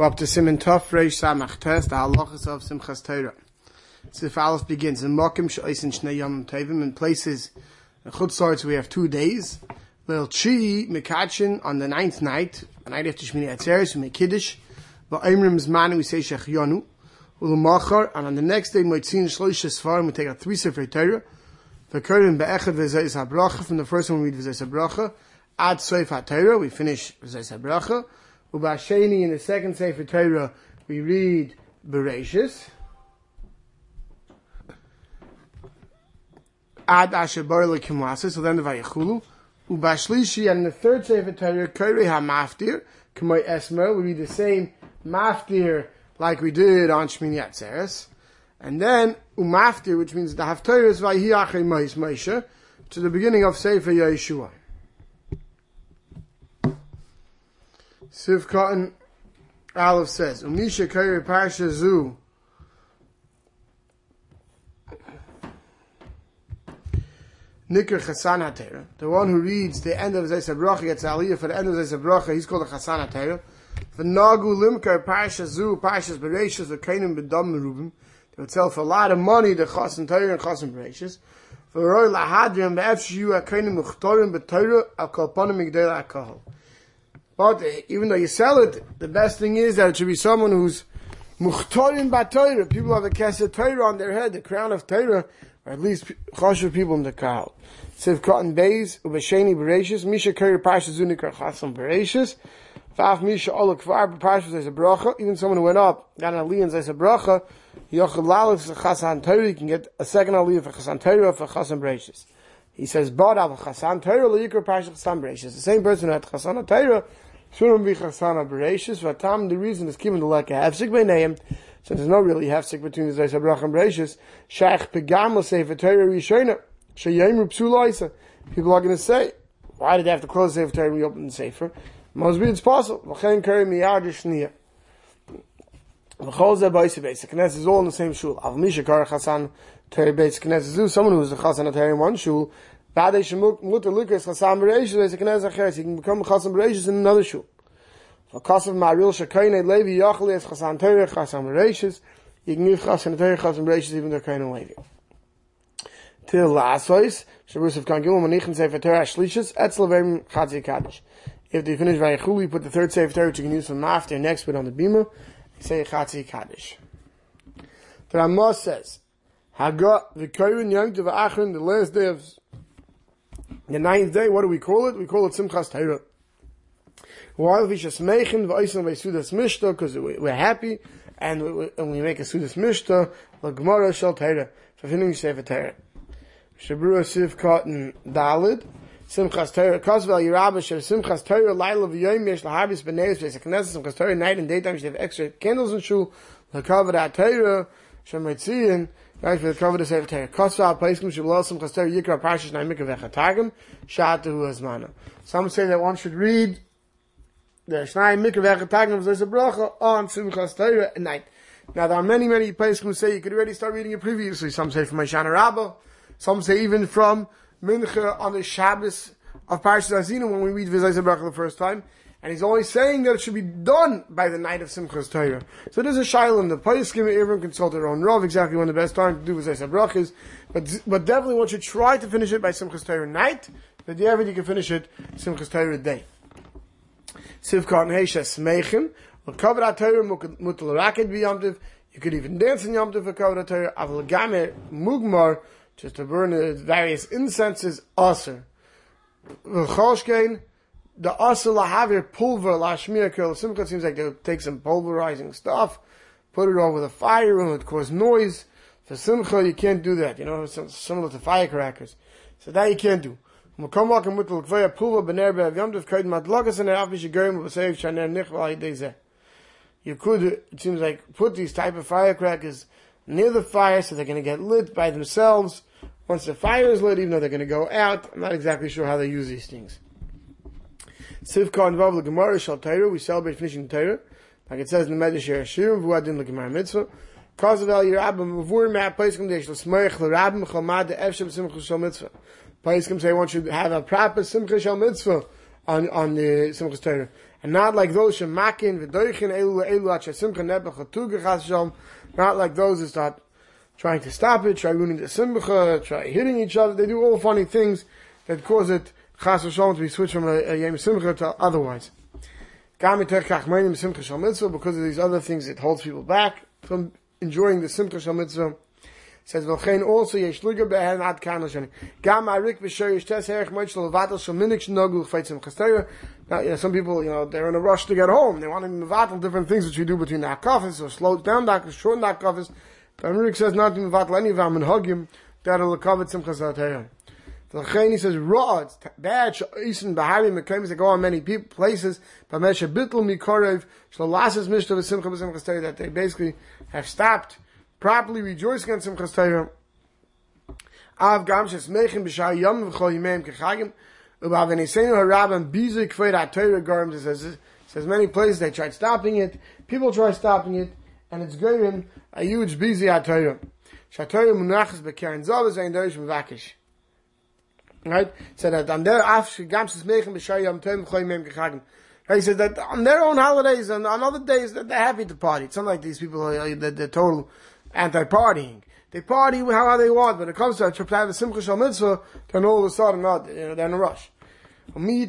We're up to Simon Tov Reish Samach Tes, the halachas of Simchas Torah. Sif Aleph begins in Mokim Sh'oisin Shnei Yom Tevim in places in Chutzarts we have two days. Lil Chi Mekachin on the ninth night, the night after Shmini Atzeres, we make Kiddush. Va'imrim Zmanu we say Shech Yonu. Ulumachar, and on the next day Moitzin Shloish Sfarim we take out three Sefer Torah. V'korim Be'echad V'zayis HaBracha, from the first one we read V'zayis HaBracha. Ad Soif HaTorah, we finish V'zayis HaBracha. Ubasheni in the second Sefer Torah we read Bereshis. Ad Asher Bar so then the Vayachulu. Ubashlishi and the third Sefer Torah Korei HaMaftir, K'may Esmer, we read the same Maftir like we did on Shmini Atzeres. And then Umaftir, which means the Haftorah is Vayhi Achei Moshe, to the beginning of Sefer Yeshua. Siv Cotton Aleph says, Umisha Kairi Parsha Zu. Nikr Chasan HaTeira. The one who reads the end of Zaysa Bracha gets Aliyah for the end of Zaysa Bracha, he's called a Chasan HaTeira. The Nagu Limkar Parsha Zu, Parshas Bereshis, the Kainim Bedam Merubim. They would sell for a lot of money the Chasan Teira and Chasan Bereshis. Roy Lahadrim, Be'efshiyu HaKainim Mukhtorim B'Teira, Al Kalpanim Migdel HaKahal. But eh, even though you sell it, the best thing is that it should be someone who's muchtorim b'Torah. People have a kesed Torah on their head, the crown of Torah, or at least choshev people in the crowd. Siv cotton beis ubesheni bereshis misha kari parsha zunikar chasam bereshis. Faf misha ola kvar zayis a bracha. Even someone who went up got an aliyah and zayis a bracha. Yochel lalif chasan Torah. You can get a second aliyah for chasan Torah for chasam bereshis. He says, "Bad al chasan Torah liyikar parsha chasam bereshis." The same person who had chasan Torah Shurim v'chasana bereishis. Vatam, the reason is given the like a hefsik b'neim, so there's no really hefsik between the Zayis HaBrach and bereishis. Shach pegam l'sefer Torah rishona, sheyemru psulaisa. People are going to say, why did they have to close the Sefer Torah and reopen the Sefer? Must be it's possible. V'chein kari miyad shniya. V'chol zeh b'yisi beis. The Knesset is all in the same shul. Av misha kar chasan Torah beis. Knesset is someone who's the chasan Torah in one shul, Bade shemuk mutter lukas knez acheres, he can become chasam bereishis in another shul. For levi yachli es chasam terech chasam bereishis, you can use chasam terech chasam bereishis even levi. Till lasois, shabus of vem chatzi kaddish. If they finish vayachulu, you put the third sefer terech, you can use from after next bit on the bima, say chatzi kaddish. The says, Hagot v'koyun yom tov achron, the last day of the ninth day, what do we call it? We call it Simchas Torah. Why we just mechen v'oisim v'sudas mishta because we're happy and we, and we make a sudas mishta l'gemara shel Torah for finishing sefer Torah. Shabru Sif Cotton Dalid Simchas Torah Kosvel Yerabah Shev Simchas Torah Laila v'yoyim yesh lahabis b'neis v'es Knesset Simchas Torah night and daytime you have extra candles in shul l'kavod Torah shemetziyin Right, for the cover the Sefer Torah. Kosva Paiskim Shabbat Simchas Torah Yikra Parshas Naimika Vechatagim Shatu Azmana. Some say that one should read the Shnai Mikra Vechatagim Zaysa Bracha on Simchas Torah at night. Now there are many, many Paiskim who say you could already start reading it previously. Some say from Mashana Rabbah. Some say even from Mincha on the Shabbos of Parshas Azina when we read Zaysa Bracha the first time. And he's only saying that it should be done by the night of Simchas Torah. So there's a shaila in the Paiskim, everyone consult their own Rav, exactly when the best time to do Zaysa Bracha is. But, but definitely one should try to finish it by Simchas Torah night, but the you can finish it Simchas Torah day. Sivkot Neisha Smeichim, L'kavod HaTorah mutal raked b'yamtiv, you could even dance in Yom Tov for Kavod HaTorah, Aval Gamer Mugmar, just to burn the various incenses, Aser. V'choshkein, the Aser Lahavir pulver Lashmir Kil Simcha seems like they take some pulverizing stuff, put it over the fire, and it would cause noise. For Simcha, you can't do that. You know, it's similar to firecrackers. So that you can't do. You could, it seems like, put these type of firecrackers near the fire so they're going to get lit by themselves. Once the fire is lit, even though they're going to go out, I'm not exactly sure how they use these things. Sivka involved the Gemara Shal Torah, we celebrate finishing the Torah, like it says in the Medrash Shirim, Vuadin Gemara Mitzvah. Cause of El Yerabim, Mavur Ma'at Paiskim Deish, L'smerich L'rabim Chalmad Efshem Simcha Shal Mitzvah. Paiskim say one should have a proper Simcha Shal Mitzvah on on the Simchas Torah, and not like those shemakin v'doichin elu elu at shesimcha nebach chatuga not like those that start trying to stop it, try ruining the simcha, try hitting each other. They do all funny things that cause it chas v'shalom to be switched from a, yom simcha to otherwise. Because of these other things, it holds people back from enjoying the simcha shal mitzvah. Says v'chein also yesh luga behen ad kan shani gam arik b'sher yesh tes herich moich levatel shal minik shnogul feitzim chastera now you know, some people you know they're in a rush to get home. They want to mevatel different things which we do between the hakafis or slow down the shorten the hakafis but Arik says not to mevatel any of them and hugim that will cover simchas the Chain, he says, raw, it's bad, Isen Bahari, Mekayim, they go on many people, places, Pamesha Bittel Mikorev, Shalalasas Mishta V'Simcha V'Simcha that they basically have stopped properly rejoicing against Simchas Torah. Av gam shes mechen b'shar yom v'chol yimeim kechagim. Uba v'nisenu harabam bizu kveid ha-Torah garm. It says, says many places they tried stopping it. People try stopping it. And it's going a huge busy ha-Torah. Sha-Torah munachas b'keren zov ein derish m'vakish. Right? So that on their af gam shes mechen b'shar yom tov v'chol yimeim kechagim. He says that on their own holidays and on other days that they're happy to party. It's not like these people are, they're, they're total anti-partying. They party how they want, but when it comes to a the Simcha Shal Mitzvah, then all of a sudden, not, you know, they're in a rush. Um, he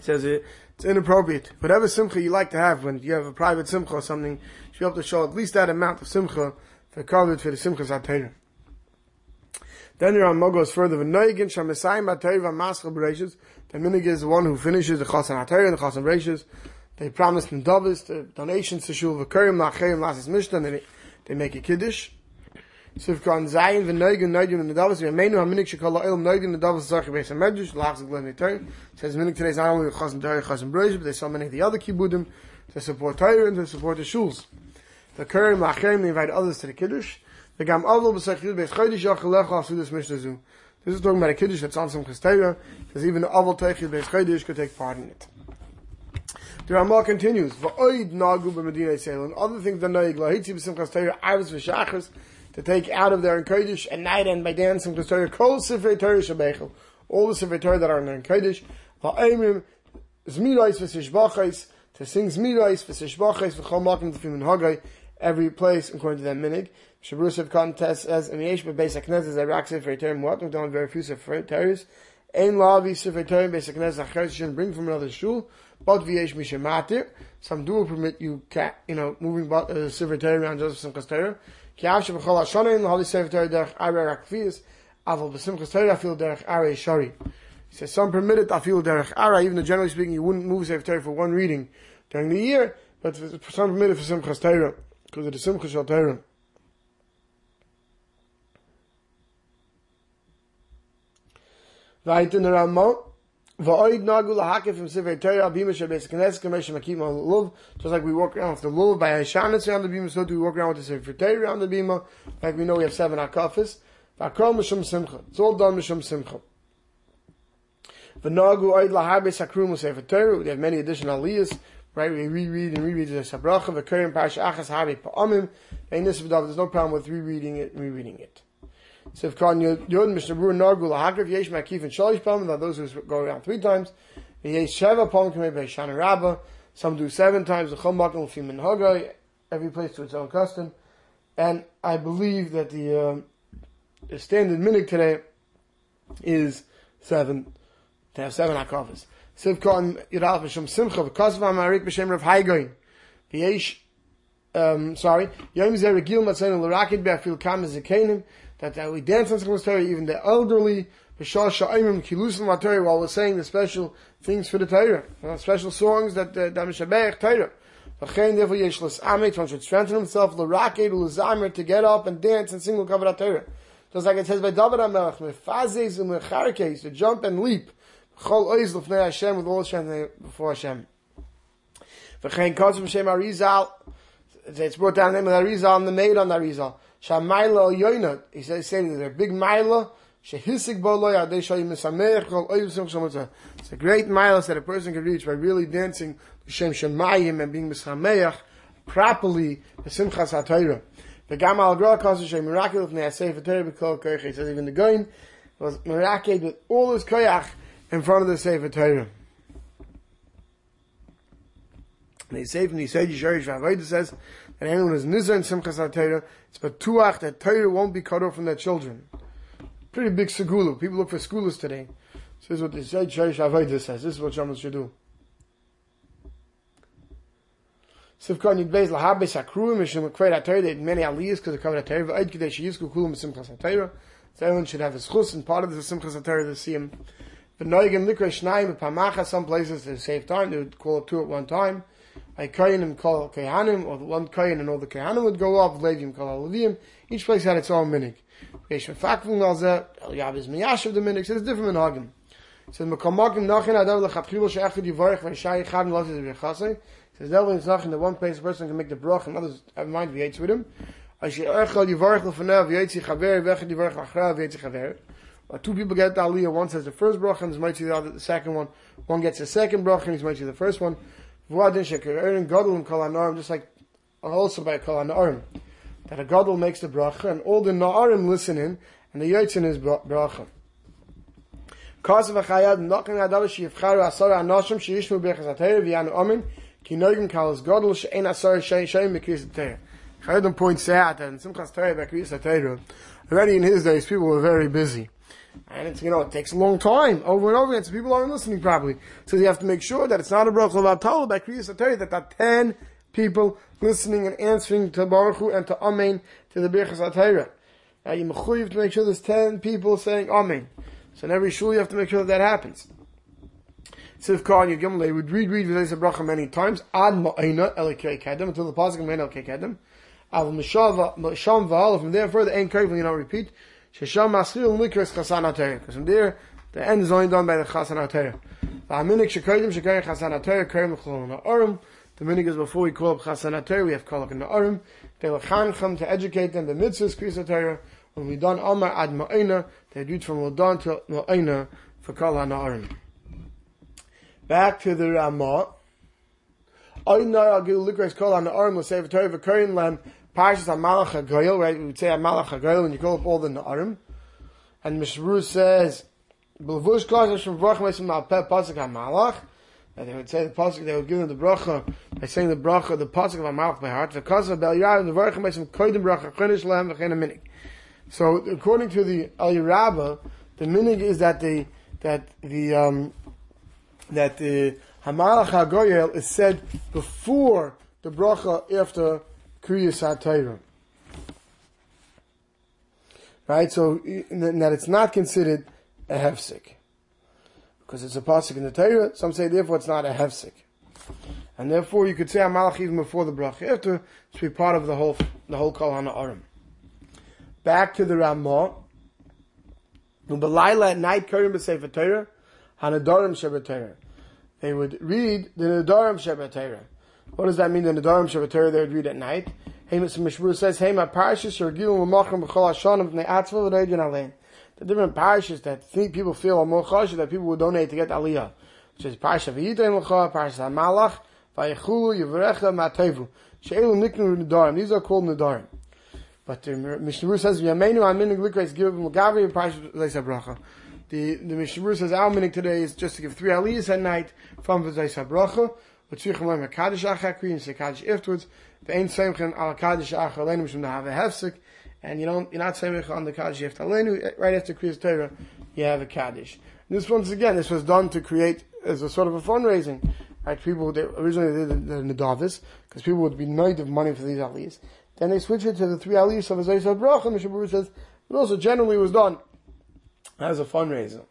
says it, it's inappropriate. Whatever simcha you like to have when you have a private simcha or something, you have to show at least that amount of simcha for covered for the simchas atayra. Then your Rambam goes further. V'noigin shamesayim atayra v'maschal b'reishis. The minig is the one who finishes the chasan atayra and the chasan b'reishis. They promised in Davis the donations to Shul V'Kurim Lachayim Lasas Mishnah, they, they make a Kiddush. Sivkan Zayin V'Noigin Noigin in the Davis, V'Yameinu HaMinik Shekol Ha'il Noigin in the Davis Zarchi Beis HaMedrash, Lachzik Glen Yitain. Says Minik today is not only the Chazan Torah, Chazan Broish, but they saw many of the other Kibbudim to support Torah and to support the Shuls. The Kurim Lachayim, they invite others to the Kiddush. The Gam Avlo B'Sach Beis Lecha Asudus Mishnah Zu. This is talking about a Kiddush that's on some Chestera, because even the Avlo Teichid Beis Chodesh could take part in it. The Ramah continues, V'oid nagu b'medina Yisrael, and other things than noig, lahitzi b'simchas Torah, arvus v'shachas, to take out of their Kodesh at night and by dancing Torah, kol sifrei Torah shabechel, all the sifrei Torah that are in their Kodesh, v'aimim, zmirais v'sishbachais, to sing zmirais v'sishbachais, v'chol makim t'fim hagai, every place according to that minig. Shabrusav contest as in the Yesh b'beis HaKnesses, as Iraq sifrei Torah, mu'at, we've done very few Torahs, ein sifrei Torah, beis HaKnesses, achar, shouldn't bring from another shul, but v'yesh mishematir. Some do permit you, you know, moving uh, Sefer Torah around Joseph Simchas Torah. Ki avshe b'chol hashonim, l'hali Sefer Torah derech arei rakfiyas, aval b'simchas Torah afil derech arei shari. He says some permit it afil derech arei, even though generally speaking you wouldn't move Sefer Torah for one reading during the year, but some permit it for Simchas Torah, because of the Simchas Shal Torah. Right in the Ramah, V'oid nagu lahakif from Sivay Torah bima shabes knes kamesh makim lulav. Just like we walk around with the lulav by Hashanah around the bima, so do we walk around with the Sivay Torah around the bima. Like we know we have seven hakafis. V'akol mishum simcha. It's all done mishum simcha. V'nagu oid lahabe sakrum Sivay Torah. We have many additional aliyahs. Right, we reread and reread the Sabracha, the current Parsha Achas Habi Pa'amim, and this there's no problem with rereading it and rereading it. So if Khan Yod Mishnah Berurah Nargul Hakav Yesh Makif and Shalish Palm, those who go around three times. Yesh Sheva Palm Kamei Bei Shana. Some do seven times. The Chom Bakim Lefim and Hagai. Every place to its own custom. And I believe that the, uh, the standard minig today is seven. To have seven hakafas. Sivkon Yidal V'Shem Simcha V'Kazav Amarik B'Shem Rav Haigoin. V'yesh um, sorry, Yom Zer Regil Matzayim L'Rakid Be'afil Kam Zekenim that, that we dance on Simchas Torah, even the elderly, B'shal Sha'imim Kilusim Torah, while we're saying the special things for the Torah, know, special songs that that Mishabech Torah. V'chein therefore yesh l'samek, one should strengthen himself, l'raked, l'zamer, to get up and dance and sing l'kavod Torah. Just like it says by David HaMelech, mefazes u'mecharkes, to jump and leap, chol oiz l'fnei Hashem, with all strength before Hashem. V'chein kotzim Hashem Arizal, it's brought down the name of Arizal and the maid on Arizal. Shamayla Yoina. He says saying there's a big Maila. Shehisik Boloy Adei Shayim Misamech Kol Oyusim Shomotza. It's a great miles that a person can reach by really dancing Shem Shemayim and being Misameach properly the Simchas HaTorah. The Gama Al Gra causes Shem Miracle Asay for Torah B'Kol Koich. He says even the Goin was meraked with all his koyach in front of the Sefer Torah. And the Yisrael Yisharish Vavodah says that anyone who's nizar in Simchas HaTorah, it's batuach that Torah won't be cut off from their children. Pretty big segulu. People look for schoolers today. This is what the Yisrael Yisharish Vavodah says. This is what Shaman should do. Sivkon Yidbeis Lahabes Hakruim Mishim Kvei HaTorah they had many aliyahs because of Kvei HaTorah V'ayid Kidei Sheyizku Kulam Simchas HaTorah so everyone should have his chus and part of the Simchas HaTorah to see him some places they save time they would call it two at one time a Koyanim call Koyanim, or one Koyan and all the Koyanim would go off, Levim call Levim. Each place had its own minig. Yesh Mefakvim Nalzeh, Eliab is Miyashav the minig, so it's different minhagim. says Mekamagim Nachin Adam Lechatchilo She'echad Yivarech V'Shai Chad Nalzeh Zebechasei. says Devil is Nachin, the one place a person can make the brach and others have mind to hates with him. Asher Echad Yivarech Lefanev Yetzi Chaver V'Echad Yivarech Achrav Yetzi Chaver. Uh, two people get the aliyah, one says the first bracha and might see the other, the second one. One gets the second bracha and he's might see the first one. Just like also by Kol Hanarim. That a Gadol makes the bracha and all the Na'arim listen in and the Yitzin is bracha. Kasav Achayad Nokin Adav Shiyivcharu Asar Anoshim Shiyishmu Bechas Atayr V'yanu Amin Ki Noigim Kalas Gadol She'en Asar She'en Bekris Atayr. Chayadim points out that in Simchas Torah already in his days people were very busy. And it's, you know, it takes a long time, over and over again, so people aren't listening properly. So you have to make sure that it's not a bracha of Atala by Kriyas Atari, that there are 10 people listening and answering to Baruch Hu and to Amen to the Birchas Atayra. Now you have to make sure there's 10 people saying Amen. So in every shul you have to make sure that that happens. Sivkar and Yagim, they would read, read V'zayis Bracha many times, Ad Ma'ina Elikei Kedem, until the Pasuk of Ma'ina Elikei Kedem. Al Misham V'al, from there further, ain't careful, you know, repeat. Shesham Maschil Mikras Chasan HaTorah. Because from there, the end is only done by the Chasan HaTorah. V'aminik Shekaydim Shekayim Chasan HaTorah Kayim L'cholon HaOrim. The minig is before we call up Chasan HaTorah, we have Kolok in the Orim. They will come to educate them, the mitzvahs, Kriyas HaTorah. When we done Amar Ad Ma'ina, they read from Lodan to Ma'ina for Kol HaNa'arim. Back to the Ramah. Oynar Agil Likras Kol HaNa'arim, let's say, V'Torah V'Koyin Lem, Parshas Amalach HaGoyel, right? We would say Amalach HaGoyel when you call up all the Na'arim. And Mishru says, B'levush Klaus from Brach Mesim Malpeh Pasuk HaMalach. And they would say the pasuk, they would give them the bracha by saying the bracha, the pasuk of Amalach by heart. Yarav, the Brach Mesim Koidim Bracha, Chenish Lehem V'chein Minig. So according to the El Yerabah, the minig is that the, that the, um, that the Hamalach HaGoyel is said before the bracha after Kriyas HaTorah. Right? So, that it's not considered a hefsik. Because it's a pasuk in the Torah, some say therefore it's not a hefsik. And therefore you could say Amalach even before the bracha after to be part of the whole, the whole Kol Arim. Back to the Ramah. Ubalayla at night, Karim B'Sefer Torah, Hanadarim Shabbat Torah. They would read the Nadarim Shabbat Torah. What does that mean? The Nadarim Shabbat they would read at night. Mr. Mishmur says, Hey, my parashas are given L'machim B'chol Hashanim B'nei Atzva V'reidin Alein. The different parashas that think people feel are more chashiv that people would donate to get aliyah. Which is Parashat V'yitayim L'cha, Parashat HaMalach, V'ayechulu, Yivrecha, Ma'tevu. She'elu Niknu Nadarim. These are called Nadarim. But the Mishnah says, "Yameinu aminig likreis give magavi parshas leisa bracha." The the Mishnah says our minig today is just to give three aliyahs at night from leisa bracha. V'tzichim leim hakadosh say kaddish afterwards. Ve'ein seimchen al kaddish achalenu mishum have a hefsek. And you don't, you're not seimich on the kaddish aftalenu. Right after kriyas Torah, you have a kaddish. And this once again, this was done to create as a sort of a fundraising. Right, people they originally did the, the Nadavis because people would be night of money for these aliyahs. Then they switched it to the three aliyahs of Azayis Bracha. And Mishabur says, but also generally was done as a fundraiser.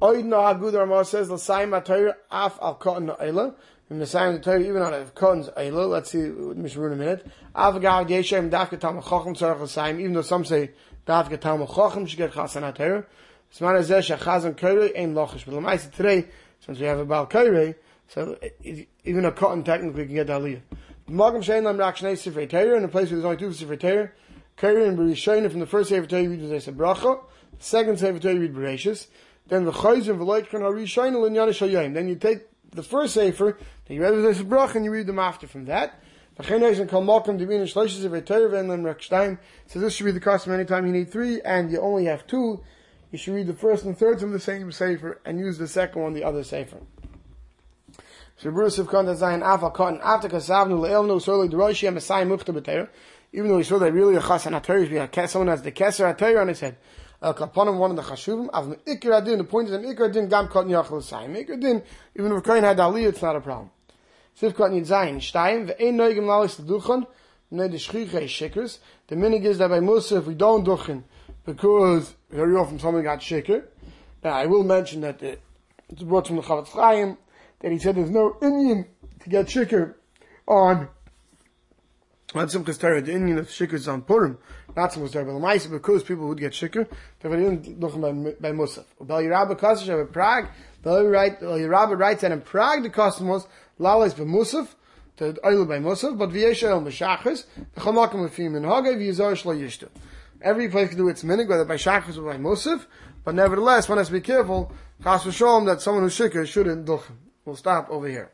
Oid Nahagud Ramah says, L'sayim HaTorah af al cotton Eila. In the the Torah, even on a cotton's Eila, let's see Mishabur in a minute. Av Gav Yeshem Dafka Tam Chacham Tzarech L'sayim, even though some say Dafka Tam Chacham should get Chasan HaTorah. Zman Azeh Shechazan Korei Ein Lochish. But Lamaisa today, since we have a Baal Korei, so even a cotton technically can get Aliyah. Magam Shein Lam Rak Shnei Sifrei Torah, in a place where there's only two Sifrei Torah, Korei and Berishaina from the first Sefer Torah you read Bracha, the second Sefer Torah you read Bereshis, then the Chayzim L'nyan Shayim. Then you take the first Sefer, then you read Zayis Bracha and you read them after from that. So this should be the custom anytime you need three and you only have two, you should read the first and third from the same sefer and use the second one, the other sefer. Even though he saw that really a chas and a someone has the keser atayr on his head. Uh, Kaponim one of the chashuvim adin. The point is adin gam yachal sayim. Adin even if kohen had aliyah, it's not a problem. Zayin, Shtayim, ve'ein noigim lalis to duchen, ne de shikers. The minig is that by Musa, if we don't duchen, because very often someone got shiker. Now, I will mention that the, it's brought from the Chofetz Chaim, that he said there's no Indian to get shiker on on Simchas Torah, the Indian of Shikr on Purim, not Simchas Torah, but Lamaisa, because people would get Shikr, they didn't look by, by Musaf. Bel Yerabba Kosach of Prague, Bel Yerabba writes that in Prague the custom was Lalais by Musaf, to Oil by Musaf, but V'yesha El Meshachas, the Chamakim Lefim in Hagay, V'yizar Shlo Yishtu. Every place can do its minig, whether by Shachas or by Musaf, but nevertheless, one has to be careful, Chas V'Sholem, that someone who's Shikr shouldn't duch. We'll stop over here.